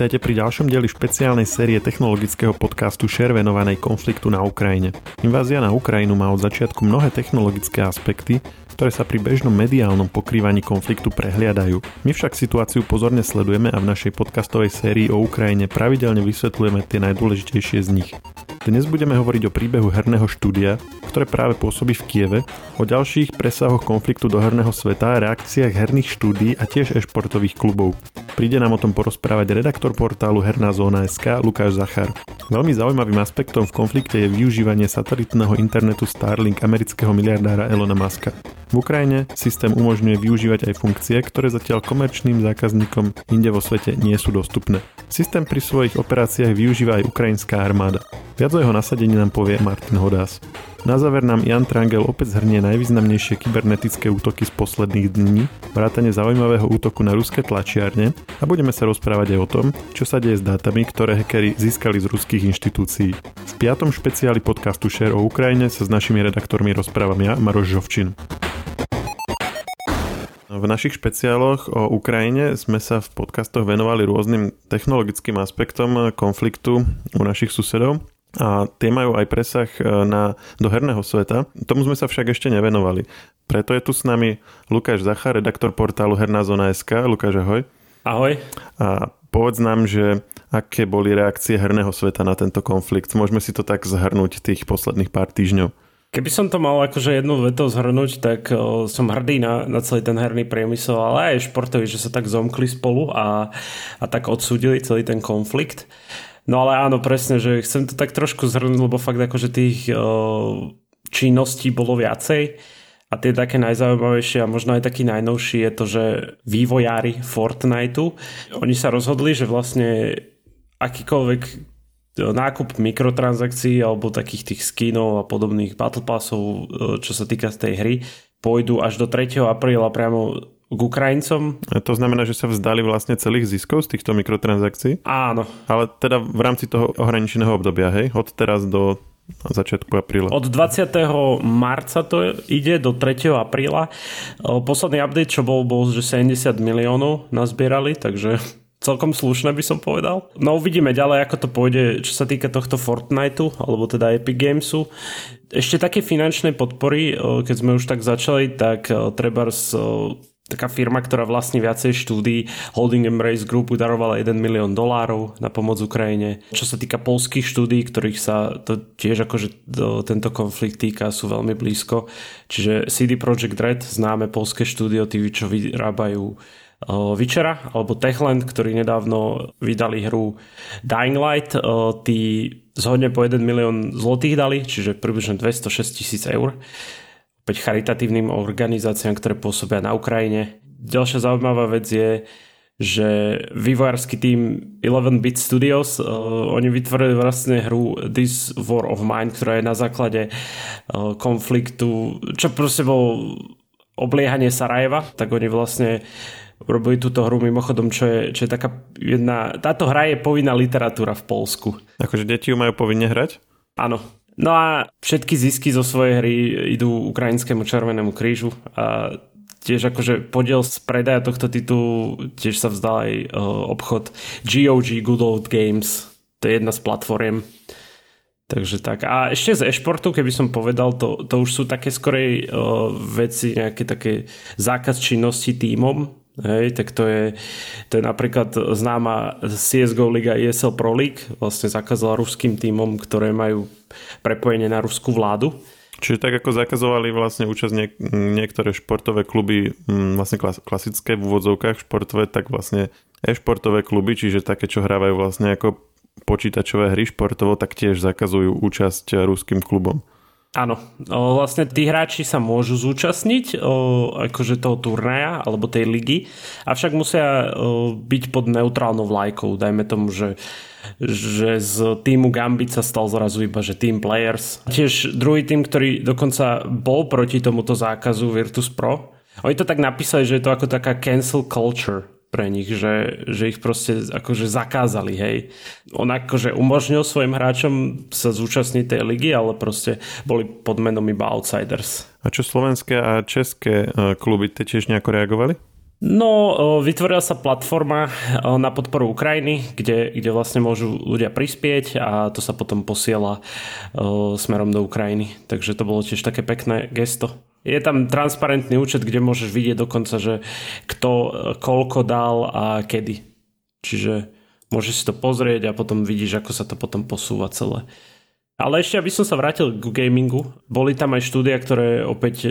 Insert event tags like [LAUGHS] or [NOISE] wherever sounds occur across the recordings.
Vítajte pri ďalšom dieli špeciálnej série technologického podcastu Share venovanej konfliktu na Ukrajine. Invázia na Ukrajinu má od začiatku mnohé technologické aspekty, ktoré sa pri bežnom mediálnom pokrývaní konfliktu prehliadajú. My však situáciu pozorne sledujeme a v našej podcastovej sérii o Ukrajine pravidelne vysvetľujeme tie najdôležitejšie z nich. Dnes budeme hovoriť o príbehu herného štúdia, ktoré práve pôsobí v Kieve, o ďalších presahoch konfliktu do herného sveta, reakciách herných štúdí a tiež e-športových klubov. Príde nám o tom porozprávať redaktor portálu Herná zóna SK Lukáš Zachar. Veľmi zaujímavým aspektom v konflikte je využívanie satelitného internetu Starlink amerického miliardára Elona Muska. V Ukrajine systém umožňuje využívať aj funkcie, ktoré zatiaľ komerčným zákazníkom inde vo svete nie sú dostupné. Systém pri svojich operáciách využíva aj ukrajinská armáda. Viac o jeho nasadení nám povie Martin Hodás. Na záver nám Jan Trangel opäť zhrnie najvýznamnejšie kybernetické útoky z posledných dní, vrátane zaujímavého útoku na ruské tlačiarne a budeme sa rozprávať aj o tom, čo sa deje s dátami, ktoré hackeri získali z ruských inštitúcií. V piatom špeciáli podcastu Share o Ukrajine sa s našimi redaktormi rozprávam ja, Maroš Žovčin. V našich špeciáloch o Ukrajine sme sa v podcastoch venovali rôznym technologickým aspektom konfliktu u našich susedov a tie majú aj presah e, na, do herného sveta. Tomu sme sa však ešte nevenovali. Preto je tu s nami Lukáš Zachar, redaktor portálu Herná zóna SK. Lukáš, ahoj. Ahoj. A povedz nám, že aké boli reakcie herného sveta na tento konflikt. Môžeme si to tak zhrnúť tých posledných pár týždňov. Keby som to mal akože jednu vetou zhrnúť, tak o, som hrdý na, na celý ten herný priemysel, ale aj športový, že sa tak zomkli spolu a, a tak odsúdili celý ten konflikt. No ale áno, presne, že chcem to tak trošku zhrnúť, lebo fakt akože tých uh, činností bolo viacej. A tie také najzaujímavejšie a možno aj taký najnovší je to, že vývojári Fortniteu, oni sa rozhodli, že vlastne akýkoľvek nákup mikrotransakcií alebo takých tých skinov a podobných battle passov, čo sa týka z tej hry, pôjdu až do 3. apríla priamo k Ukrajincom. A to znamená, že sa vzdali vlastne celých ziskov z týchto mikrotransakcií? Áno. Ale teda v rámci toho ohraničeného obdobia, hej? Od teraz do začiatku apríla. Od 20. marca to ide do 3. apríla. Posledný update, čo bol, bol, že 70 miliónov nazbierali, takže celkom slušné by som povedal. No uvidíme ďalej, ako to pôjde, čo sa týka tohto Fortniteu, alebo teda Epic Gamesu. Ešte také finančnej podpory, keď sme už tak začali, tak treba taká firma, ktorá vlastní viacej štúdí, Holding Embrace Group darovala 1 milión dolárov na pomoc Ukrajine. Čo sa týka polských štúdí, ktorých sa to tiež akože to, tento konflikt týka, sú veľmi blízko. Čiže CD Projekt Red, známe polské štúdio, tí, čo vyrábajú Witchera alebo Techland, ktorí nedávno vydali hru Dying Light, tí zhodne po 1 milión zlotých dali, čiže približne 206 tisíc eur opäť charitatívnym organizáciám, ktoré pôsobia na Ukrajine. Ďalšia zaujímavá vec je, že vývojársky tým 11-bit Studios, uh, oni vytvorili vlastne hru This War of Mine, ktorá je na základe uh, konfliktu, čo proste bol obliehanie Sarajeva, tak oni vlastne robili túto hru mimochodom, čo je, čo je taká jedna... Táto hra je povinná literatúra v Polsku. Akože deti ju majú povinne hrať? Áno, No a všetky zisky zo svojej hry idú Ukrajinskému Červenému krížu a tiež akože podiel z predaja tohto titulu tiež sa vzdal aj uh, obchod GOG Good Old Games. To je jedna z platform. Takže tak. A ešte z e-športu, keby som povedal, to, to už sú také skorej uh, veci, nejaké také zákaz činnosti tímom, Hej, tak to je, to je napríklad známa CSGO Liga ESL Pro League, vlastne zakázala ruským týmom, ktoré majú prepojenie na ruskú vládu. Čiže tak ako zakazovali vlastne účasť niek- niektoré športové kluby, m, vlastne klas- klasické v úvodzovkách športové, tak vlastne e-športové kluby, čiže také, čo hrávajú vlastne ako počítačové hry športovo, tak tiež zakazujú účasť ruským klubom. Áno, vlastne tí hráči sa môžu zúčastniť akože toho turnaja alebo tej ligy, avšak musia byť pod neutrálnou vlajkou. Dajme tomu, že, že z týmu Gambit sa stal zrazu iba, že Team Players. Tiež druhý tým, ktorý dokonca bol proti tomuto zákazu Virtus Pro, oni to tak napísali, že je to ako taká cancel culture pre nich, že, že ich proste akože zakázali, hej. On akože umožnil svojim hráčom sa zúčastniť tej ligy, ale proste boli pod menom iba outsiders. A čo slovenské a české e, kluby tie tiež nejako reagovali? No, vytvorila sa platforma na podporu Ukrajiny, kde, kde vlastne môžu ľudia prispieť a to sa potom posiela smerom do Ukrajiny. Takže to bolo tiež také pekné gesto. Je tam transparentný účet, kde môžeš vidieť dokonca, že kto koľko dal a kedy. Čiže môžeš si to pozrieť a potom vidíš, ako sa to potom posúva celé. Ale ešte, aby som sa vrátil k gamingu, boli tam aj štúdia, ktoré opäť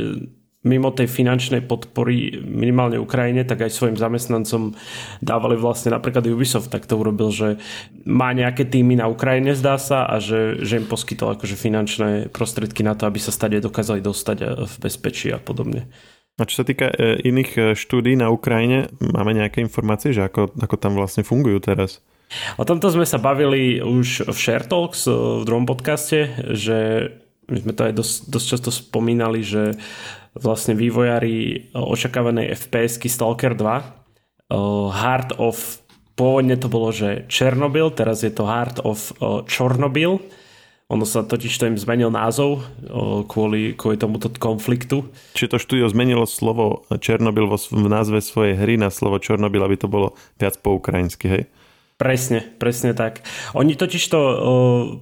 mimo tej finančnej podpory minimálne Ukrajine, tak aj svojim zamestnancom dávali vlastne napríklad Ubisoft, tak to urobil, že má nejaké týmy na Ukrajine, zdá sa, a že, že im poskytol akože finančné prostriedky na to, aby sa stade dokázali dostať e, v bezpečí a podobne. A čo sa týka e, iných e, štúdí na Ukrajine, máme nejaké informácie, že ako, ako tam vlastne fungujú teraz? O tomto sme sa bavili už v Share Talks v druhom podcaste, že my sme to aj dosť, dosť často spomínali, že vlastne vývojári očakávanej FPS-ky Stalker 2 Heart of pôvodne to bolo, že Černobyl, teraz je to Heart of Čornobyl. Ono sa totiž to im zmenil názov kvôli, kvôli tomuto konfliktu. Čiže to štúdio zmenilo slovo Černobyl vo, v názve svojej hry na slovo Čornobyl, aby to bolo viac po ukrajinsky, hej? Presne, presne tak. Oni totiž to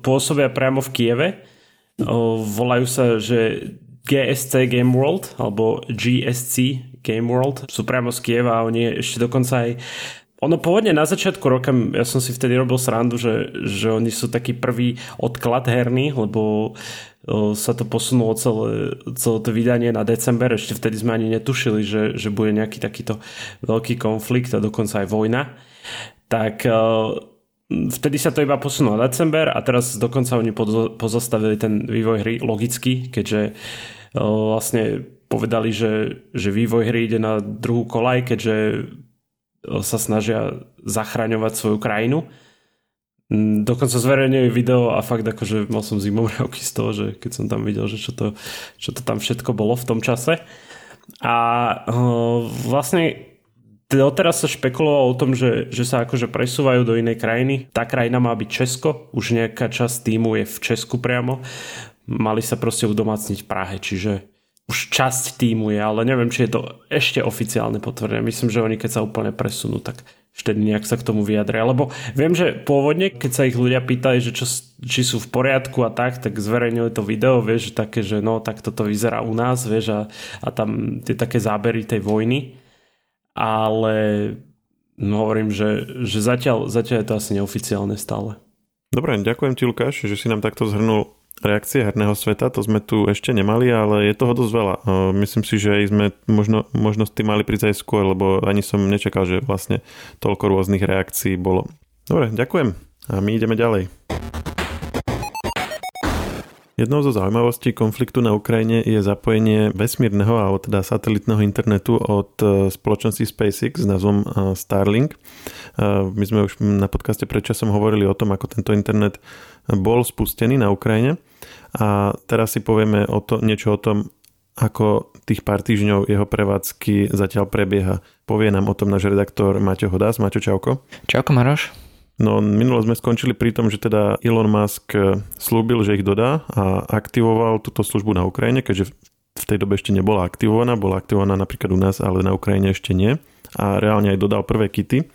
pôsobia priamo v Kieve. volajú sa, že GSC Game World alebo GSC Game World sú priamo z Kieva a oni ešte dokonca aj ono pôvodne na začiatku roka, ja som si vtedy robil srandu, že, že oni sú taký prvý odklad herný, lebo sa to posunulo celé, celé to vydanie na december, ešte vtedy sme ani netušili, že, že bude nejaký takýto veľký konflikt a dokonca aj vojna. Tak vtedy sa to iba posunulo na december a teraz dokonca oni pozostavili ten vývoj hry logicky, keďže vlastne povedali, že, že vývoj hry ide na druhú kolaj, keďže sa snažia zachraňovať svoju krajinu. Mm, dokonca zverejňujú video a fakt akože mal som zimomriavky z toho, že keď som tam videl, že čo to, čo to tam všetko bolo v tom čase. A vlastne doteraz sa špekulovalo o tom, že, že sa akože presúvajú do inej krajiny. Tá krajina má byť Česko, už nejaká časť týmu je v Česku priamo. Mali sa proste udomácniť v Prahe, čiže už časť týmu je, ale neviem, či je to ešte oficiálne potvrdené. Myslím, že oni keď sa úplne presunú, tak vtedy nejak sa k tomu vyjadria. Lebo viem, že pôvodne, keď sa ich ľudia pýtali, že čo, či sú v poriadku a tak, tak zverejnili to video, vieš, také, že no, tak toto vyzerá u nás, vieš, a, a tam tie také zábery tej vojny. Ale no, hovorím, že, že zatiaľ, zatiaľ je to asi neoficiálne stále. Dobre, ďakujem ti Lukáš, že si nám takto zhrnul reakcie herného sveta, to sme tu ešte nemali, ale je toho dosť veľa. Myslím si, že sme možno, možno s tým mali prísť aj skôr, lebo ani som nečakal, že vlastne toľko rôznych reakcií bolo. Dobre, ďakujem a my ideme ďalej. Jednou zo zaujímavostí konfliktu na Ukrajine je zapojenie vesmírneho a teda satelitného internetu od e, spoločnosti SpaceX s názvom e, Starlink. E, my sme už na podcaste predčasom hovorili o tom, ako tento internet bol spustený na Ukrajine a teraz si povieme o to, niečo o tom, ako tých pár týždňov jeho prevádzky zatiaľ prebieha. Povie nám o tom náš redaktor Maťo Hodás. Maťo, čauko. Čauko, Maroš. No minulo sme skončili pri tom, že teda Elon Musk eh, slúbil, že ich dodá a aktivoval túto službu na Ukrajine, keďže v tej dobe ešte nebola aktivovaná, bola aktivovaná napríklad u nás, ale na Ukrajine ešte nie. A reálne aj dodal prvé kity.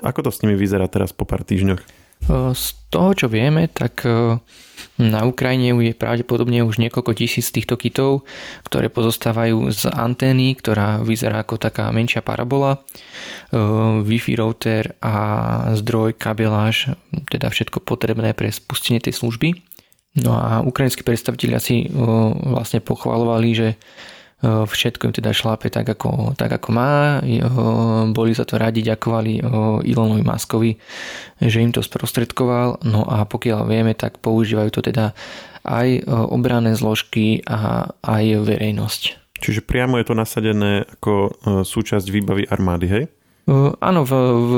Ako to s nimi vyzerá teraz po pár týždňoch? Z toho, čo vieme, tak na Ukrajine je pravdepodobne už niekoľko tisíc týchto kitov, ktoré pozostávajú z antény, ktorá vyzerá ako taká menšia parabola, Wi-Fi router a zdroj, kabeláž, teda všetko potrebné pre spustenie tej služby. No a ukrajinskí predstaviteľi si vlastne pochvalovali, že všetko im teda šlápe tak ako, tak ako má. Boli za to radi, ďakovali Elonovi Maskovi, že im to sprostredkoval. No a pokiaľ vieme, tak používajú to teda aj obranné zložky a aj verejnosť. Čiže priamo je to nasadené ako súčasť výbavy armády, hej? Áno,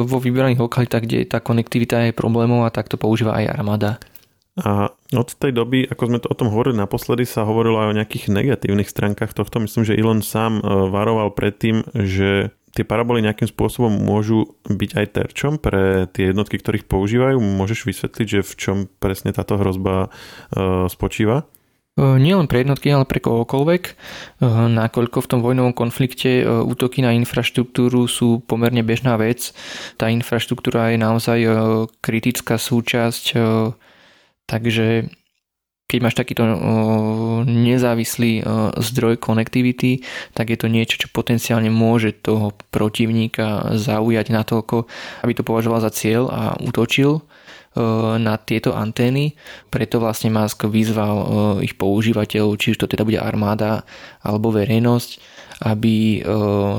vo vybraných lokalitách, kde tá konektivita je problémov a tak to používa aj armáda. A od tej doby, ako sme to o tom hovorili naposledy, sa hovorilo aj o nejakých negatívnych stránkach tohto. Myslím, že Elon sám e, varoval predtým, že tie paraboly nejakým spôsobom môžu byť aj terčom pre tie jednotky, ktorých používajú. Môžeš vysvetliť, že v čom presne táto hrozba e, spočíva? nielen pre jednotky, ale pre kohokoľvek, nakoľko v tom vojnovom konflikte útoky na infraštruktúru sú pomerne bežná vec. Tá infraštruktúra je naozaj kritická súčasť, takže keď máš takýto nezávislý zdroj konektivity, tak je to niečo, čo potenciálne môže toho protivníka zaujať natoľko, aby to považoval za cieľ a útočil na tieto antény. Preto vlastne Musk vyzval ich používateľov, či už to teda bude armáda alebo verejnosť, aby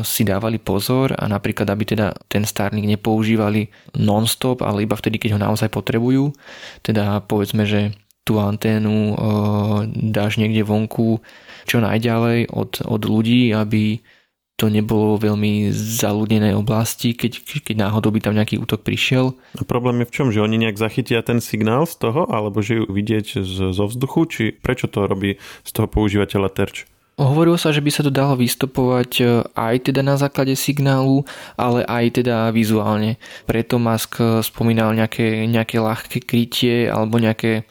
si dávali pozor a napríklad, aby teda ten Starlink nepoužívali non-stop, ale iba vtedy, keď ho naozaj potrebujú. Teda povedzme, že tú anténu dáš niekde vonku čo najďalej od, od ľudí, aby to nebolo veľmi zaludnené oblasti, keď, keď náhodou by tam nejaký útok prišiel. A problém je v čom? Že oni nejak zachytia ten signál z toho, alebo že ju vidieť z, zo vzduchu? Či prečo to robí z toho používateľa terč? Hovorilo sa, že by sa to dalo vystopovať e, aj teda na základe signálu, ale aj teda vizuálne. Preto Musk spomínal nejaké, nejaké ľahké krytie alebo nejaké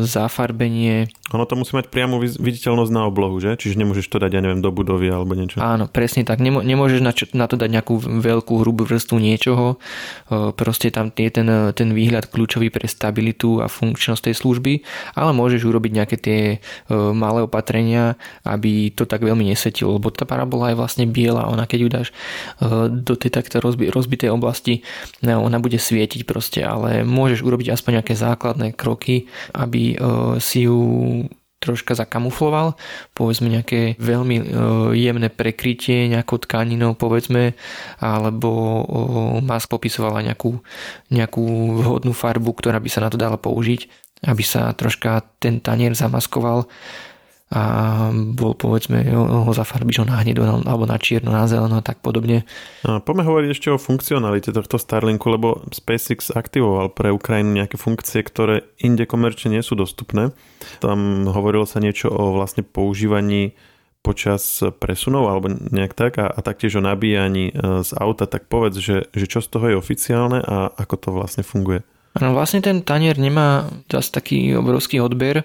zafarbenie. Ono to musí mať priamu viditeľnosť na oblohu, že? Čiže nemôžeš to dať, ja neviem, do budovy alebo niečo. Áno, presne tak. Nemôžeš na to dať nejakú veľkú hrubú vrstvu niečoho. Proste tam je ten, ten výhľad kľúčový pre stabilitu a funkčnosť tej služby, ale môžeš urobiť nejaké tie malé opatrenia, aby to tak veľmi nesvetilo, lebo tá parabola je vlastne biela. Ona keď ju dáš do tej takto rozbitej oblasti, ona bude svietiť proste, ale môžeš urobiť aspoň nejaké základné kroky, aby e, si ju troška zakamufloval, povedzme nejaké veľmi e, jemné prekrytie nejakou tkaninou, povedzme, alebo Musk popisovala nejakú, nejakú vhodnú farbu, ktorá by sa na to dala použiť, aby sa troška ten tanier zamaskoval a bol povedzme ho zafarbíš ho na hnedo alebo na čierno, na zeleno a tak podobne. Poďme hovoriť ešte o funkcionalite tohto Starlinku, lebo SpaceX aktivoval pre Ukrajinu nejaké funkcie, ktoré inde komerčne nie sú dostupné. Tam hovorilo sa niečo o vlastne používaní počas presunov alebo nejak tak a, a taktiež o nabíjaní e, z auta, tak povedz, že, že čo z toho je oficiálne a ako to vlastne funguje. Vlastne ten tanier nemá zase taký obrovský odber,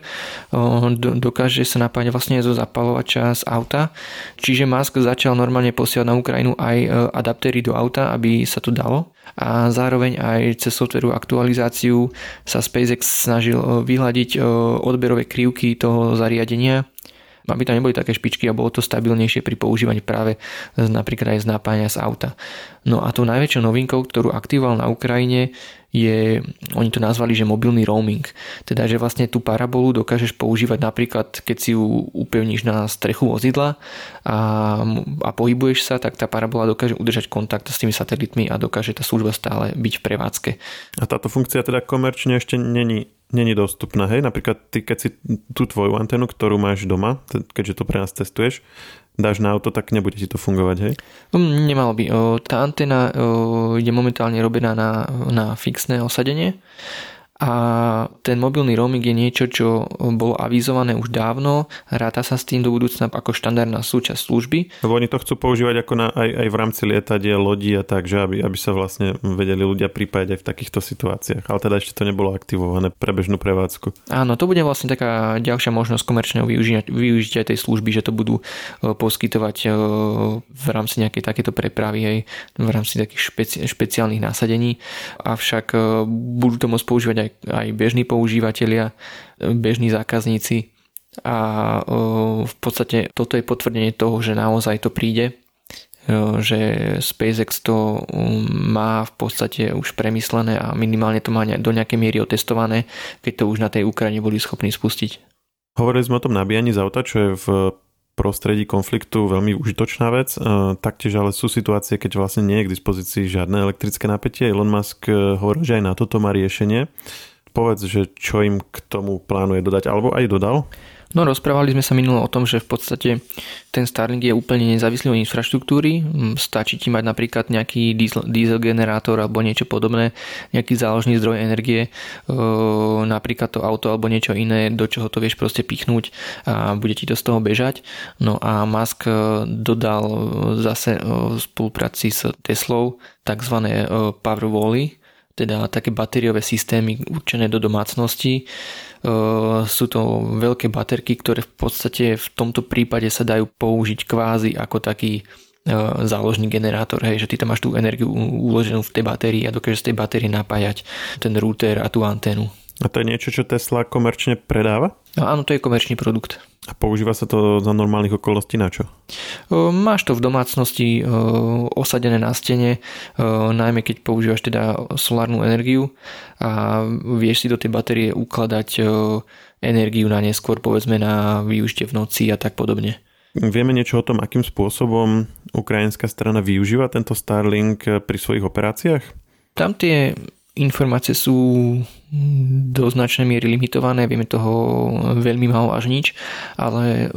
dokáže sa napájať vlastne zo zapalovača z auta, čiže Musk začal normálne posielať na Ukrajinu aj e, adaptéry do auta, aby sa to dalo. A zároveň aj cez softverovú aktualizáciu sa SpaceX snažil e, vyhľadiť e, odberové krivky toho zariadenia aby tam neboli také špičky a bolo to stabilnejšie pri používaní práve napríklad aj z nápájania z auta. No a tou najväčšou novinkou, ktorú aktivoval na Ukrajine, je, oni to nazvali, že mobilný roaming. Teda, že vlastne tú parabolu dokážeš používať napríklad, keď si ju upevníš na strechu vozidla a, a pohybuješ sa, tak tá parabola dokáže udržať kontakt s tými satelitmi a dokáže tá služba stále byť v prevádzke. A táto funkcia teda komerčne ešte není není dostupná, hej? Napríklad ty, keď si tú tvoju antenu, ktorú máš doma, keďže to pre nás testuješ, dáš na auto, tak nebude ti to fungovať, hej? Nemalo by. Tá antena je momentálne robená na, na fixné osadenie a ten mobilný roaming je niečo, čo bolo avizované už dávno, ráta sa s tým do budúcna ako štandardná súčasť služby. Lebo oni to chcú používať ako na, aj, aj v rámci lietadiel, lodí a tak, že aby, aby sa vlastne vedeli ľudia pripájať aj v takýchto situáciách. Ale teda ešte to nebolo aktivované pre bežnú prevádzku. Áno, to bude vlastne taká ďalšia možnosť komerčného využitia, využitia tej služby, že to budú e, poskytovať e, v rámci nejakej takéto prepravy aj v rámci takých špeci, špeciálnych násadení. Avšak e, budú to môcť používať aj aj bežní používateľia, bežní zákazníci a v podstate toto je potvrdenie toho, že naozaj to príde, že SpaceX to má v podstate už premyslené a minimálne to má do nejakej miery otestované, keď to už na tej Ukrajine boli schopní spustiť. Hovorili sme o tom nabíjaní z auta, čo je v prostredí konfliktu veľmi užitočná vec. Taktiež ale sú situácie, keď vlastne nie je k dispozícii žiadne elektrické napätie. Elon Musk hovorí, že aj na toto má riešenie. Povedz, že čo im k tomu plánuje dodať, alebo aj dodal? No rozprávali sme sa minulo o tom, že v podstate ten Starlink je úplne nezávislý od infraštruktúry. Mm, stačí ti mať napríklad nejaký diesel, diesel generátor alebo niečo podobné, nejaký záložný zdroj energie, napríklad to auto alebo niečo iné, do čoho to vieš proste pichnúť a bude ti to z toho bežať. No a Musk dodal zase v spolupráci s Teslou tzv. Powerwally, teda také batériové systémy určené do domácnosti. Sú to veľké baterky, ktoré v podstate v tomto prípade sa dajú použiť kvázi ako taký záložný generátor, hej, že ty tam máš tú energiu uloženú v tej batérii a dokážeš z tej batérie napájať ten router a tú anténu. A to je niečo, čo Tesla komerčne predáva? No, áno, to je komerčný produkt. A používa sa to za normálnych okolností na čo? Máš to v domácnosti osadené na stene, najmä keď používaš teda solárnu energiu a vieš si do tej batérie ukladať energiu na neskôr, povedzme na využitie v noci a tak podobne. Vieme niečo o tom, akým spôsobom ukrajinská strana využíva tento Starlink pri svojich operáciách? Tam tie informácie sú do značnej miery limitované, vieme toho veľmi málo až nič, ale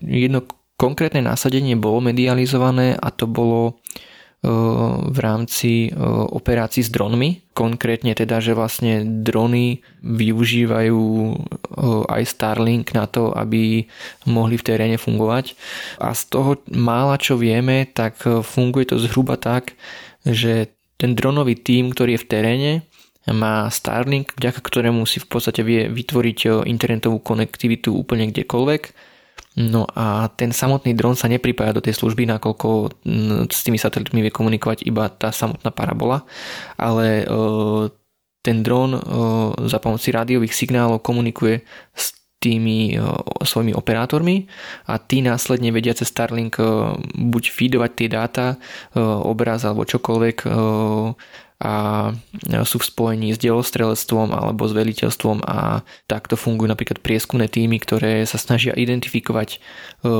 jedno konkrétne násadenie bolo medializované a to bolo v rámci operácií s dronmi. Konkrétne teda, že vlastne drony využívajú aj Starlink na to, aby mohli v teréne fungovať. A z toho mála čo vieme, tak funguje to zhruba tak, že ten dronový tím, ktorý je v teréne, má Starlink, vďaka ktorému si v podstate vie vytvoriť internetovú konektivitu úplne kdekoľvek. No a ten samotný dron sa nepripája do tej služby, nakoľko s tými satelitmi vie komunikovať iba tá samotná parabola, ale ten dron za pomoci rádiových signálov komunikuje s tými svojimi operátormi a tí následne vedia cez Starlink buď feedovať tie dáta, obraz alebo čokoľvek a sú v spojení s delostrelectvom alebo s veliteľstvom a takto fungujú napríklad prieskumné týmy, ktoré sa snažia identifikovať e,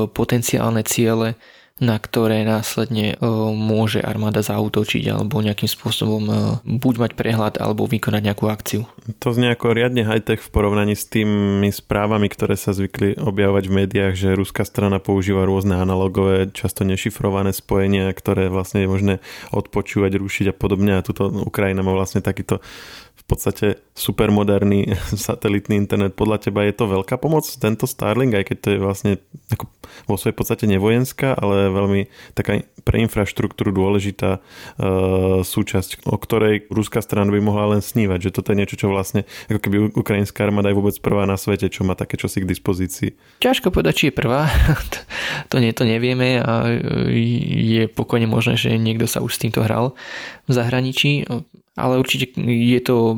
potenciálne ciele na ktoré následne e, môže armáda zautočiť alebo nejakým spôsobom e, buď mať prehľad alebo vykonať nejakú akciu. To znie ako riadne high-tech v porovnaní s tými správami, ktoré sa zvykli objavovať v médiách, že ruská strana používa rôzne analogové, často nešifrované spojenia, ktoré vlastne je možné odpočúvať, rušiť a podobne. A tuto Ukrajina má vlastne takýto v podstate supermoderný [LAUGHS] satelitný internet. Podľa teba je to veľká pomoc, tento Starlink, aj keď to je vlastne ako vo svojej podstate nevojenská, ale veľmi taká pre infraštruktúru dôležitá uh, súčasť, o ktorej ruská strana by mohla len snívať, že toto je niečo, čo vlastne ako keby ukrajinská armáda je vôbec prvá na svete, čo má také čosi k dispozícii. Ťažko povedať, či je prvá, [LAUGHS] to, nie, to nevieme a je pokojne možné, že niekto sa už s týmto hral v zahraničí ale určite je to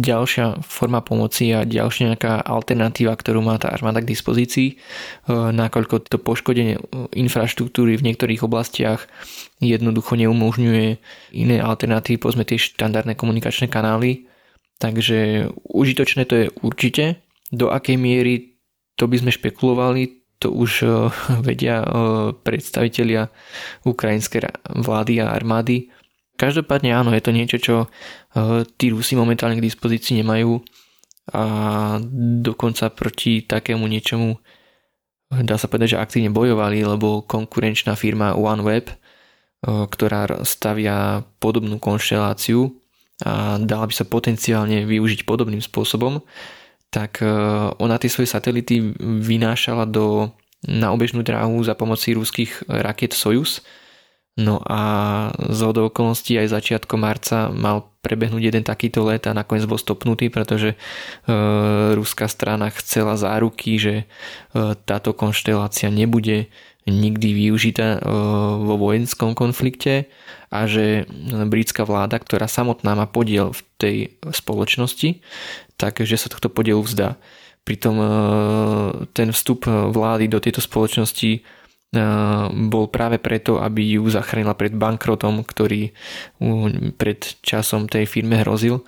ďalšia forma pomoci a ďalšia nejaká alternatíva, ktorú má tá armáda k dispozícii, e, nakoľko to poškodenie infraštruktúry v niektorých oblastiach jednoducho neumožňuje iné alternatívy, povedzme tie štandardné komunikačné kanály. Takže užitočné to je určite. Do akej miery to by sme špekulovali, to už e, [LAUGHS] vedia e, predstavitelia ukrajinskej vlády a armády Každopádne áno, je to niečo, čo eh, tí Rusi momentálne k dispozícii nemajú a dokonca proti takému niečomu eh, dá sa povedať, že aktívne bojovali, lebo konkurenčná firma OneWeb, eh, ktorá stavia podobnú konšteláciu a dala by sa potenciálne využiť podobným spôsobom, tak ona tie svoje satelity vynášala do, na obežnú dráhu za pomoci ruských raket Soyuz, No a z okolností aj začiatkom marca mal prebehnúť jeden takýto let a nakoniec bol stopnutý, pretože e, ruská strana chcela záruky, že e, táto konštelácia nebude nikdy využitá e, vo vojenskom konflikte a že britská vláda, ktorá samotná má podiel v tej spoločnosti, takže sa tohto podielu vzdá. Pritom e, ten vstup vlády do tejto spoločnosti bol práve preto, aby ju zachránila pred bankrotom, ktorý pred časom tej firme hrozil.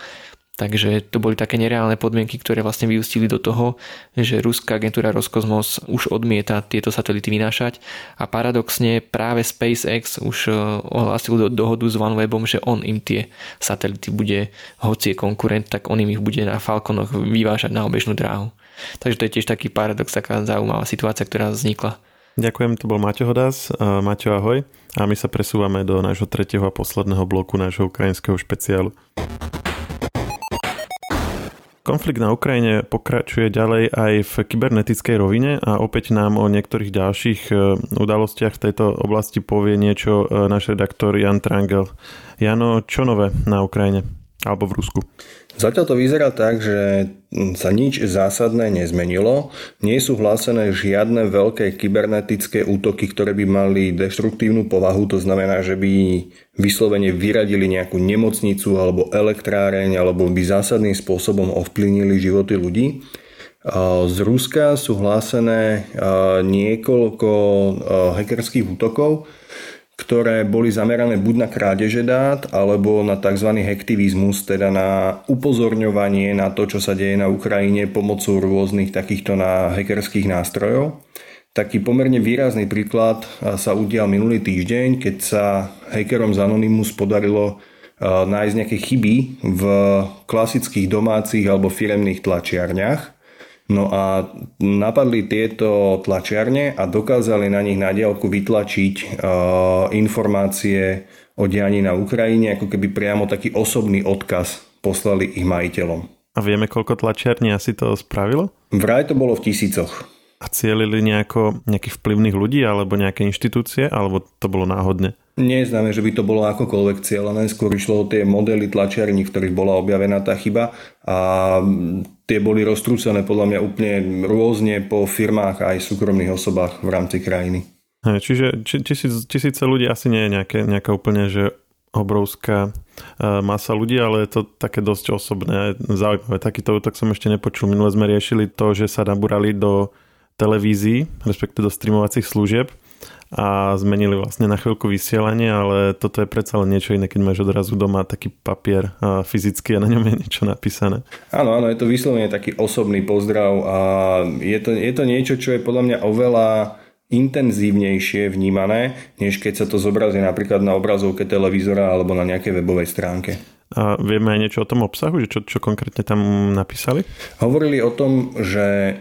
Takže to boli také nereálne podmienky, ktoré vlastne vyústili do toho, že ruská agentúra Roskosmos už odmieta tieto satelity vynášať a paradoxne práve SpaceX už e, ohlásil do, dohodu s OneWebom, že on im tie satelity bude, hoci je konkurent, tak on im ich bude na Falconoch vyvážať na obežnú dráhu. Takže to je tiež taký paradox, taká zaujímavá situácia, ktorá vznikla. Ďakujem, to bol Maťo Hodas. Maťo, ahoj. A my sa presúvame do nášho tretieho a posledného bloku nášho ukrajinského špeciálu. Konflikt na Ukrajine pokračuje ďalej aj v kybernetickej rovine a opäť nám o niektorých ďalších e, udalostiach v tejto oblasti povie niečo e, náš redaktor Jan Trangel. Jano, čo nové na Ukrajine? alebo v Rusku? Zatiaľ to vyzerá tak, že sa nič zásadné nezmenilo. Nie sú hlásené žiadne veľké kybernetické útoky, ktoré by mali deštruktívnu povahu. To znamená, že by vyslovene vyradili nejakú nemocnicu alebo elektráreň alebo by zásadným spôsobom ovplyvnili životy ľudí. Z Ruska sú hlásené niekoľko hackerských útokov, ktoré boli zamerané buď na krádeže dát, alebo na tzv. hektivizmus, teda na upozorňovanie na to, čo sa deje na Ukrajine pomocou rôznych takýchto na hackerských nástrojov. Taký pomerne výrazný príklad sa udial minulý týždeň, keď sa hackerom z Anonymous podarilo nájsť nejaké chyby v klasických domácich alebo firemných tlačiarniach No a napadli tieto tlačiarne a dokázali na nich na diálku vytlačiť uh, informácie o dianí na Ukrajine, ako keby priamo taký osobný odkaz poslali ich majiteľom. A vieme, koľko tlačiarní asi to spravilo? Vraj to bolo v tisícoch. A cielili nejako nejakých vplyvných ľudí alebo nejaké inštitúcie, alebo to bolo náhodne? Nie je známe, že by to bolo akokoľvek cieľené, skôr išlo o tie modely tlačiarní, v ktorých bola objavená tá chyba a tie boli roztrúcené podľa mňa úplne rôzne po firmách aj súkromných osobách v rámci krajiny. Čiže či, tisíc, tisíce ľudí asi nie je nejaké, nejaká úplne, že obrovská e, masa ľudí, ale je to také dosť osobné, zaujímavé. Takýto útok som ešte nepočul. Minule sme riešili to, že sa nabúrali do televízií, respektive do streamovacích služieb a zmenili vlastne na chvíľku vysielanie, ale toto je predsa len niečo iné, keď máš odrazu doma taký papier a fyzicky a na ňom je niečo napísané. Áno, áno, je to vyslovene taký osobný pozdrav a je to, je to niečo, čo je podľa mňa oveľa intenzívnejšie vnímané, než keď sa to zobrazí napríklad na obrazovke televízora alebo na nejakej webovej stránke. A vieme aj niečo o tom obsahu, že čo, čo konkrétne tam napísali? Hovorili o tom, že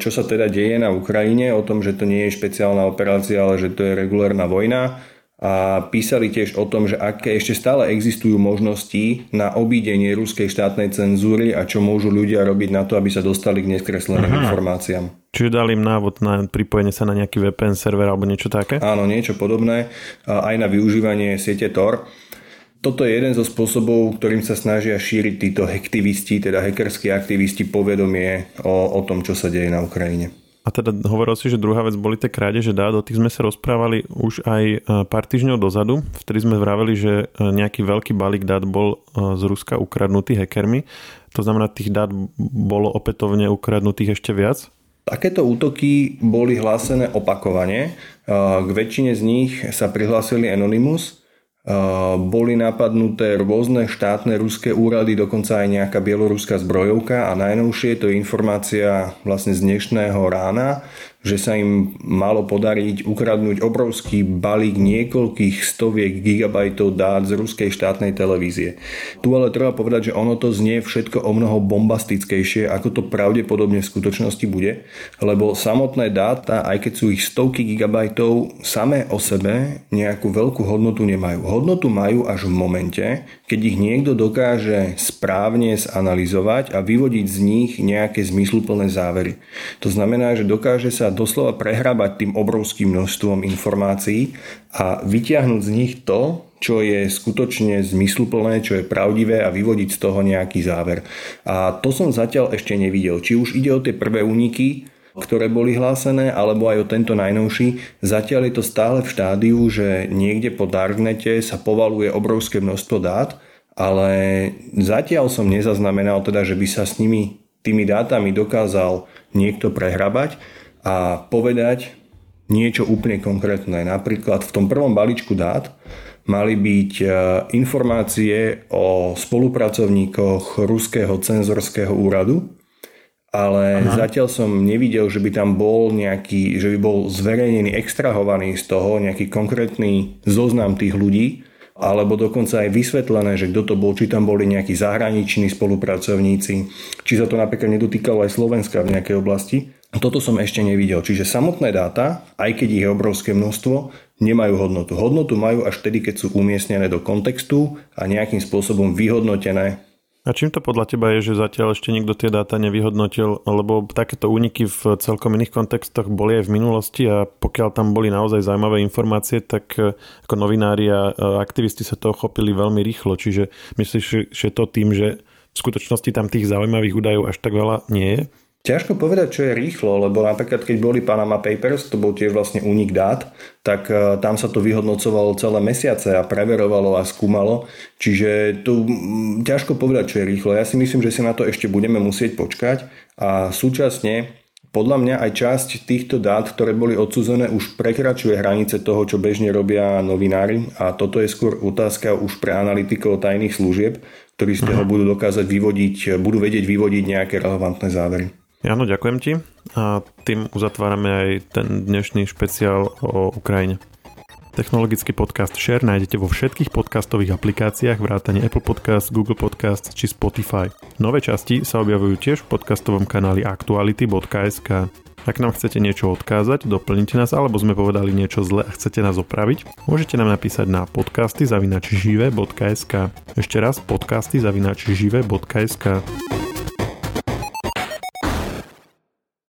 čo sa teda deje na Ukrajine, o tom, že to nie je špeciálna operácia, ale že to je regulárna vojna a písali tiež o tom, že aké ešte stále existujú možnosti na obídenie ruskej štátnej cenzúry a čo môžu ľudia robiť na to, aby sa dostali k neskresleným Aha. informáciám. Čiže dali im návod na pripojenie sa na nejaký VPN server alebo niečo také? Áno, niečo podobné. Aj na využívanie siete Tor. Toto je jeden zo spôsobov, ktorým sa snažia šíriť títo hektivisti, teda hackerskí aktivisti, povedomie o, o tom, čo sa deje na Ukrajine. A teda hovoril si, že druhá vec boli tie krádeže dát, o tých sme sa rozprávali už aj e, pár týždňov dozadu, vtedy sme vraveli, že e, nejaký veľký balík dát bol e, z Ruska ukradnutý hackermi. To znamená, tých dát bolo opätovne ukradnutých ešte viac? Takéto útoky boli hlásené opakovane. K väčšine z nich sa prihlásili Anonymous, boli napadnuté rôzne štátne ruské úrady, dokonca aj nejaká bieloruská zbrojovka a najnovšie to je informácia vlastne z dnešného rána, že sa im malo podariť ukradnúť obrovský balík niekoľkých stoviek gigabajtov dát z ruskej štátnej televízie. Tu ale treba povedať, že ono to znie všetko o mnoho bombastickejšie, ako to pravdepodobne v skutočnosti bude, lebo samotné dáta, aj keď sú ich stovky gigabajtov, samé o sebe nejakú veľkú hodnotu nemajú. Hodnotu majú až v momente, keď ich niekto dokáže správne zanalizovať a vyvodiť z nich nejaké zmysluplné závery. To znamená, že dokáže sa doslova prehrabať tým obrovským množstvom informácií a vyťahnuť z nich to, čo je skutočne zmysluplné, čo je pravdivé a vyvodiť z toho nejaký záver. A to som zatiaľ ešte nevidel. Či už ide o tie prvé úniky, ktoré boli hlásené, alebo aj o tento najnovší. Zatiaľ je to stále v štádiu, že niekde po Darknete sa povaluje obrovské množstvo dát, ale zatiaľ som nezaznamenal teda, že by sa s nimi tými dátami dokázal niekto prehrabať a povedať niečo úplne konkrétne. Napríklad v tom prvom balíčku dát mali byť e, informácie o spolupracovníkoch Ruského cenzorského úradu, ale Aha. zatiaľ som nevidel, že by tam bol nejaký, že by bol zverejnený, extrahovaný z toho nejaký konkrétny zoznam tých ľudí, alebo dokonca aj vysvetlené, že kto to bol, či tam boli nejakí zahraniční spolupracovníci, či sa to napríklad nedotýkalo aj Slovenska v nejakej oblasti. Toto som ešte nevidel. Čiže samotné dáta, aj keď ich je obrovské množstvo, nemajú hodnotu. Hodnotu majú až vtedy, keď sú umiestnené do kontextu a nejakým spôsobom vyhodnotené A čím to podľa teba je, že zatiaľ ešte nikto tie dáta nevyhodnotil, lebo takéto úniky v celkom iných kontextoch boli aj v minulosti a pokiaľ tam boli naozaj zaujímavé informácie, tak e, ako novinári a aktivisti sa to chopili veľmi rýchlo. Čiže myslíš, že to tým, že v skutočnosti tam tých zaujímavých údajov až tak veľa nie je? Ťažko povedať, čo je rýchlo, lebo napríklad keď boli Panama Papers, to bol tiež vlastne únik dát, tak e, tam sa to vyhodnocovalo celé mesiace a preverovalo a skúmalo. Čiže tu ťažko povedať, čo je rýchlo. Ja si myslím, že si na to ešte budeme musieť počkať a súčasne podľa mňa aj časť týchto dát, ktoré boli odsúzené, už prekračuje hranice toho, čo bežne robia novinári a toto je skôr otázka už pre analytikov tajných služieb, ktorí z toho budú dokázať vyvodiť, budú vedieť vyvodiť nejaké relevantné závery. Áno, ďakujem ti a tým uzatvárame aj ten dnešný špeciál o Ukrajine. Technologický podcast Share nájdete vo všetkých podcastových aplikáciách vrátane Apple Podcast, Google Podcast či Spotify. Nové časti sa objavujú tiež v podcastovom kanáli aktuality.sk. Ak nám chcete niečo odkázať, doplnite nás, alebo sme povedali niečo zle a chcete nás opraviť, môžete nám napísať na podcasty zavinačžive.sk. Ešte raz podcasty zavinačžive.sk.